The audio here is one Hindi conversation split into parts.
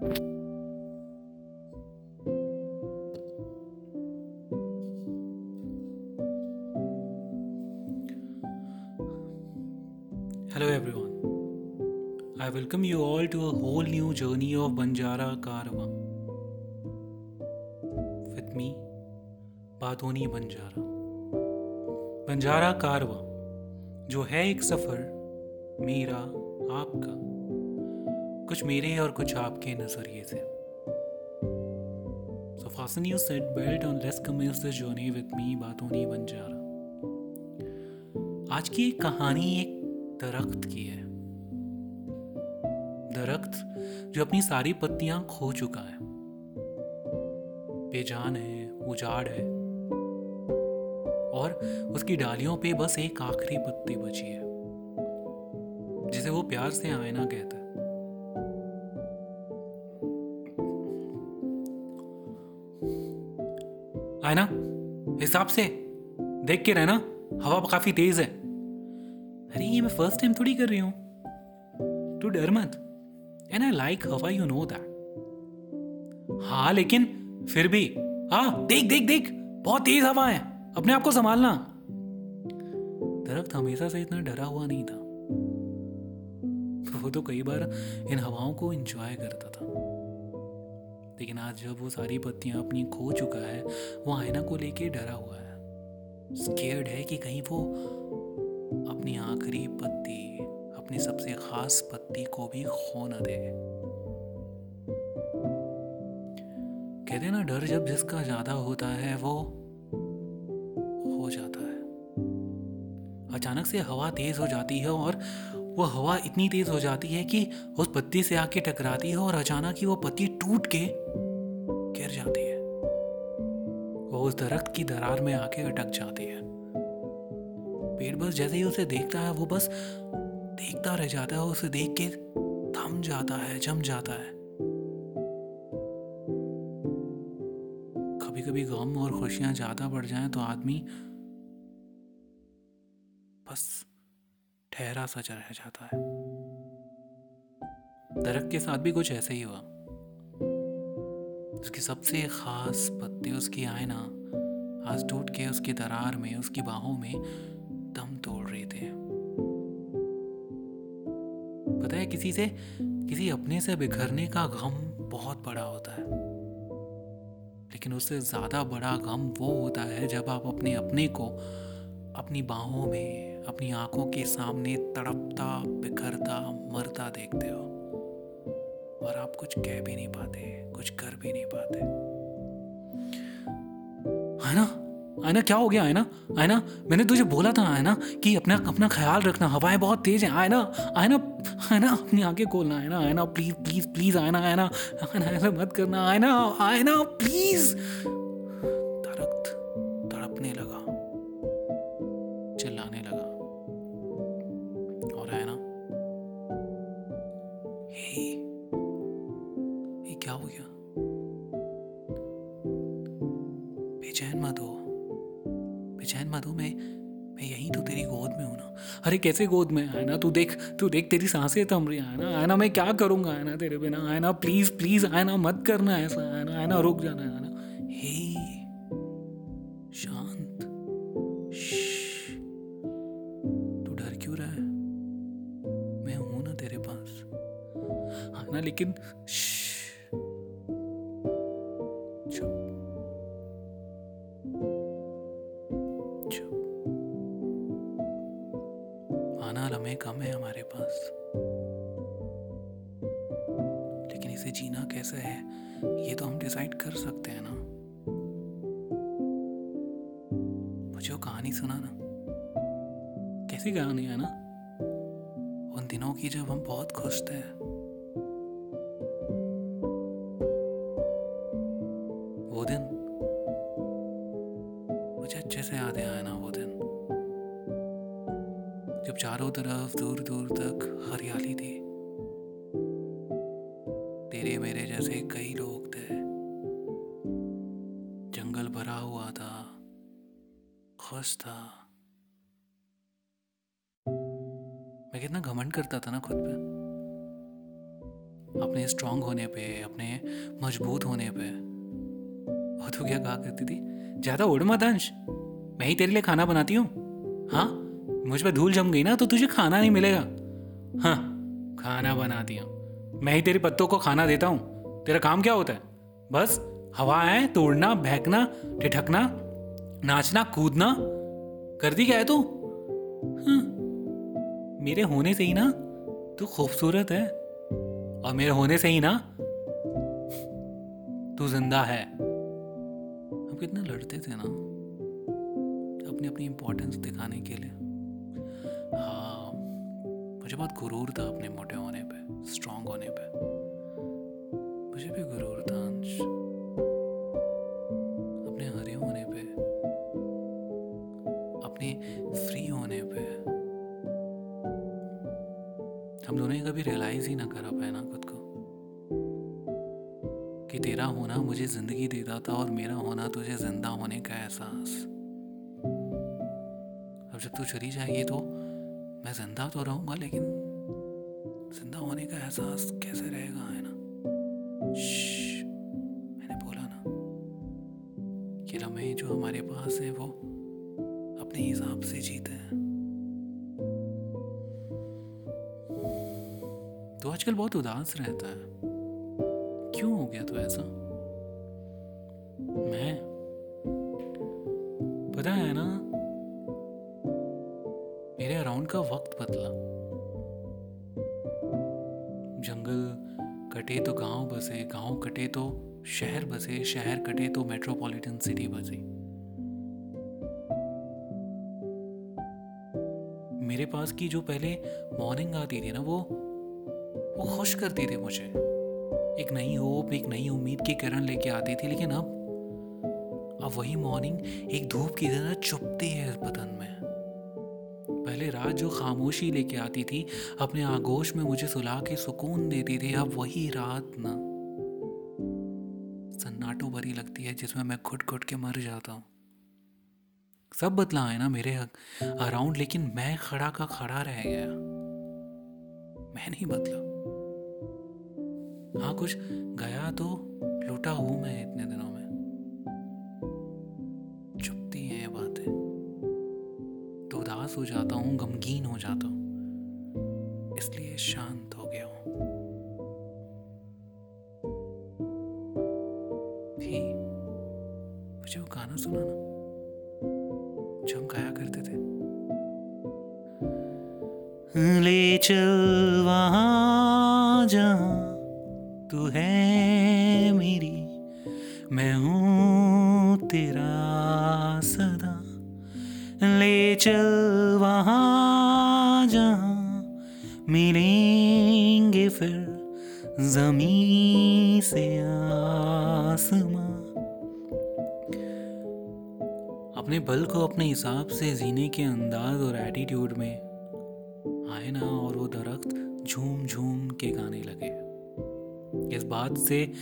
Hello everyone. I welcome you all to a whole new journey of Banjara Karwa. With me, बातोनी Banjara Banjara कारवा जो है एक सफ़र मेरा आपका कुछ मेरे और कुछ आपके नज़रिए से। So, fasten your seat belt and let's commence the journey with me बातोनी Banjara आज की एक कहानी एक दरख्त की है। दरख्त जो अपनी सारी पत्तियाँ खो चुका है। बेजान है, उजाड़ है। और उसकी डालियों पे बस एक आखिरी पत्ती बची है। जिसे वो प्यार से आयना कहता है। आईना हिसाब से देख के रहना, हवा काफ़ी तेज है। अरे, ये मैं फ़र्स्ट टाइम थोड़ी कर रही हूँ। तू डर मत। एंड आई लाइक हवा यू नो दैट हाँ लेकिन फिर भी हाँ देख देख देख, बहुत तेज हवा है। अपने आप को संभालना। दरख्त हमेशा से इतना डरा हुआ नहीं था। वो तो कई बार इन हवाओं को एंजॉय करता था। लेकिन आज जब वो सारी पत्तियाँ अपनी खो चुका है, वो आयना को लेके डरा हुआ है। स्केर्ड है कि कहीं वो अपनी आखिरी पत्ती अपनी सबसे खास पत्ती को भी खो न दे। कहते ना, डर जब जिसका ज़्यादा होता है, वो हो जाता है। अचानक से हवा तेज हो जाती है और वो हवा इतनी तेज हो जाती है कि उस पत्ती से आके टकराती है और अचानक ही वो पत्ती टूट के गिर जाती है। वो उस दरख्त की दरार में आके अटक जाती है। पेड़ बस जैसे ही उसे देखता है, वो बस देखता रह जाता है, उसे देख के थम जाता है, जम जाता है। कभी कभी गम और खुशियाँ ज़्यादा बढ़ जाएँ तो आदमी बस ठहरा सा रह जाता है। दरख्त के साथ भी कुछ ऐसे ही हुआ। उसकी सबसे खास पत्ती, उसकी आयना आज टूट के उसकी दरार में, उसकी बाहों में दम तोड़ रहे थे। पता है, किसी से, किसी अपने से बिखरने का गम बहुत बड़ा होता है। लेकिन उससे ज़्यादा बड़ा गम वो होता है जब आप अपने अपने को अपनी बाहों में, अपनी आँखों के सामने तड़पता, बिखरता, मरता देखते हो। और आप कुछ कह भी नहीं पाते, कुछ कर भी नहीं पाते। है ना आयना, क्या हो गया आयना? आयना, मैंने तुझे बोला था आयना कि अपना अपना ख्याल रखना, हवाएँ बहुत तेज हैं। आयना आयना आयना, अपनी आँखें खोलना आयना आयना, प्लीज़ प्लीज़ प्लीज़, आयना आयना आयना, ऐसा मत करना, आयना आयना, प्लीज़। मत मैं। मैं यहीं तो तेरी गोद में हूँ ना। अरे कैसे गोद में? आयना, तू देख तू देख, तेरी साँसें थम रही आयना। आयना, मैं क्या करूँगा, आयना, तेरे बिना? आयना प्लीज़ प्लीज़ आयना, मत करना ऐसा, आयना। आयना, रुक जाना, आयना। हे, शांत। तू डर क्यों रहा है? मैं हूँ ना तेरे पास। आना लेकिन ये तो हम डिसाइड कर सकते हैं ना। मुझे वो कहानी सुना ना, कैसी कहानी है ना? उन दिनों की जब हम बहुत खुश थे। वो दिन, मुझे अच्छे से याद है आना वो दिन। जब चारों तरफ़ दूर दूर तक हरियाली थी। तेरे मेरे जैसे कई लोग थे जंगल भरा हुआ था खुश था। मैं कितना घमंड करता था ना खुद पे। अपने स्ट्रांग होने पे, अपने मज़बूत होने पे। और तू क्या कहा करती थी? ज़्यादा उड़ मत अंश। मैं ही तेरे लिए खाना बनाती हूँ। हाँ? मुझ पर धूल जम गई ना तो तुझे खाना नहीं मिलेगा। हाँ खाना बनाती हूँ मैं ही तेरे पत्तों को खाना देता हूँ। तेरा काम क्या होता है? बस हवा है तोड़ना बहकना ठिठकना नाचना कूदना। करती क्या है तू? हाँ, मेरे होने से ही ना तू खूबसूरत है। और मेरे होने से ही ना तू ज़िंदा है। हम कितने लड़ते थे ना अपनी अपनी इंपॉर्टेंस दिखाने के लिए। हाँ मुझे बहुत गुरूर था अपने मोटे होने पे स्ट्रांग होने पे। मुझे भी गुरूर था अंश अपने हरे होने पे, अपने फ्री होने पे। हम दोनों ही कभी रियलाइज़ ही ना करा पाए ना खुद को। कि तेरा होना मुझे ज़िंदगी देता था और मेरा होना तुझे ज़िंदा होने का एहसास। अब जब तू चली जाएगी तो मैं ज़िंदा तो रहूँगा, लेकिन ज़िंदा होने का एहसास कैसे रहेगा? हमारे पास है, वो अपने हिसाब से जीते हैं। तो आजकल बहुत उदास रहता है। क्यों हो गया तो ऐसा? मैं? पता है ना, मेरे अराउंड का वक्त बदला। जंगल कटे तो गाँव बसे, गाँव कटे तो शहर बसे, शहर कटे तो मेट्रोपॉलिटन सिटी बसे। मेरे पास की जो पहले मॉर्निंग आती थी ना, वो वो खुश करती थी मुझे। एक नई होप एक नई उम्मीद की किरण लेके आती थी, लेकिन अब अब वही मॉर्निंग एक धूप की तरह चुपती है बदन में। पहले रात जो खामोशी लेके आती थी, अपने आगोश में मुझे सुला के सुकून देती थी, अब वही रात ना। सन्नाटो भरी लगती है, जिसमें मैं घुट घुट के मर जाता हूँ। सब बदला है ना मेरे अराउंड लेकिन मैं खड़ा का खड़ा रह गया। मैं नहीं बदला। हाँ कुछ गया तो लूटा हूँ मैं इतने दिनों में। चुपती हैं बातें। तो उदास हो जाता हूँ, गमगीन हो जाता हूँ। इसलिए शांत हो गया हूँ। मुझे वो गाना सुना ना जो गाया करते थे। ले चल वहाँ जहाँ तू है मेरी, मैं हूँ तेरा सदा। ले चल वहाँ मिलेंगे फिर जमी से आसमां। अपने बल को अपने हिसाब से जीने के अंदाज और एटीट्यूड में आए ना और वो दरख्त झूम झूम के गाने लगे। इस बात से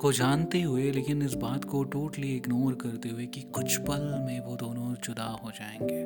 को जानते हुए, लेकिन इस बात को टोटली इग्नोर करते हुए कि कुछ पल में वो दोनों जुदा हो जाएँगे।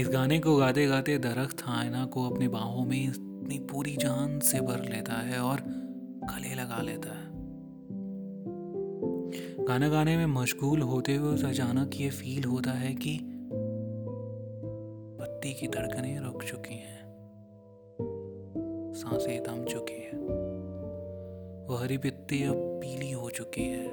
इस गाने को गाते गाते दरख्त आयना को अपने बाहों में इतनी पूरी जान से भर लेता है और गले लगा लेता है। गाना गाने में मशगूल होते हुए उस अचानक ये फील होता है कि पत्ती की धड़कनें रुक चुकी हैं। साँसें थम चुकी है। वो हरी पत्ती अब पीली हो चुकी है।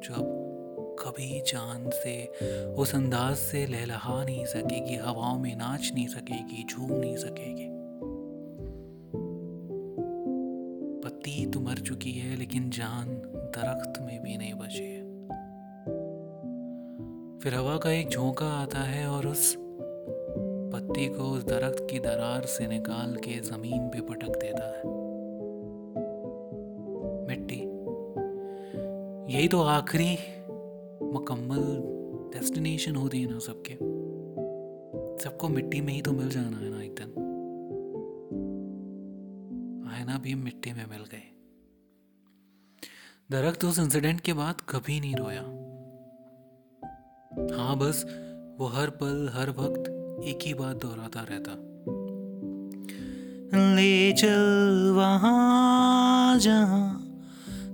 जो अब कभी चाँद से, उस अंदाज से लहलहा नहीं सकेगी, हवाओं में नाच नहीं सकेगी, झूम नहीं सकेगी। तो मर चुकी है, लेकिन जान दरख्त में भी नहीं बची है। फिर हवा का एक झोंका आता है और उस पत्ती को उस दरख्त की दरार से निकाल के ज़मीन पे पटक देता है। मिट्टी। यही तो आखिरी मुकम्मल डेस्टिनेशन होती है ना सबके। सबको मिट्टी में ही तो मिल जाना है ना एक दिन। आयना भी मिट्टी में मिल गए। दरख्त उस इंसिडेंट के बाद कभी नहीं रोया। हाँ बस वो हर पल, हर वक्त एक ही बात दोहराता रहता। ले चल वहाँ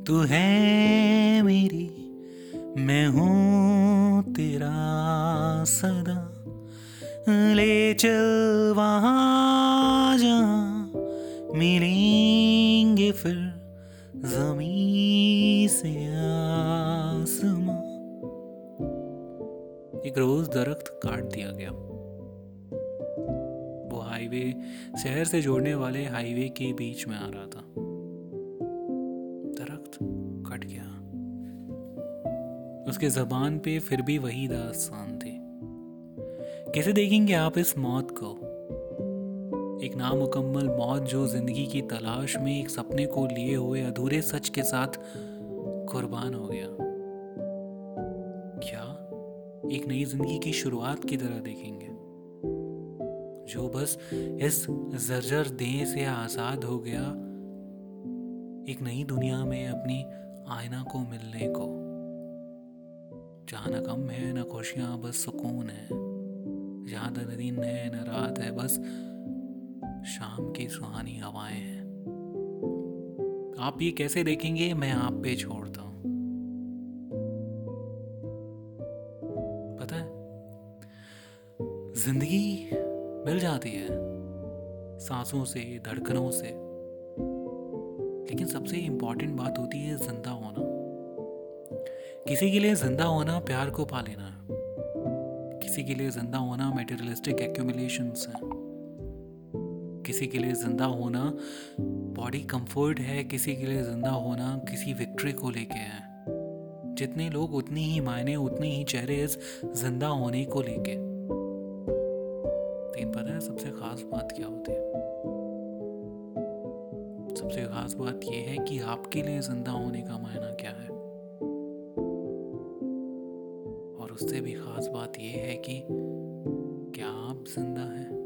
तू है मेरी, मैं हूँ तेरा सदा। ले चल वहाँ जहाँ मिलेंगे फिर से एक रोज दरख्त काट दिया गया। वो हाईवे, शहर से जोड़ने वाले हाईवे के बीच में आ रहा था। दरख्त कट गया। उसके जबान पे फिर भी वही दास्तान थी। कैसे देखेंगे आप इस मौत को? एक नामुकम्मल मौत जो ज़िंदगी की तलाश में एक सपने को लिए हुए अधूरे सच के साथ कुर्बान हो गया। क्या एक नई ज़िंदगी की शुरुआत की तरह देखेंगे? जो बस इस जर्जर देह से आज़ाद हो गया, एक नई दुनिया में अपनी आयना को मिलने को। जहाँ न गम है, न खुशियाँ, बस सुकून है। जहाँ दिन है, न रात है, बस शाम की सुहानी हवाएँ हैं। आप ये कैसे देखेंगे, मैं आप पे छोड़ता हूँ। पता है, ज़िंदगी मिल जाती है, सांसों से, धड़कनों से। लेकिन सबसे इंपॉर्टेंट बात होती है ज़िंदा होना। किसी के लिए ज़िंदा होना प्यार को पा लेना। है किसी के लिए ज़िंदा होना मेटेरियलिस्टिक एक्यूमुलेशन है। किसी के लिए ज़िंदा होना बॉडी कंफर्ट है किसी के लिए ज़िंदा होना, किसी विक्ट्री को लेके है। जितने लोग उतनी ही मायने, उतने ही चेहरे इस ज़िंदा होने को लेके। लेकिन पता है, सबसे खास बात क्या होती है? सबसे खास बात यह है कि आपके लिए ज़िंदा होने का मायना क्या है? और उससे भी खास बात यह है कि क्या आप ज़िंदा हैं?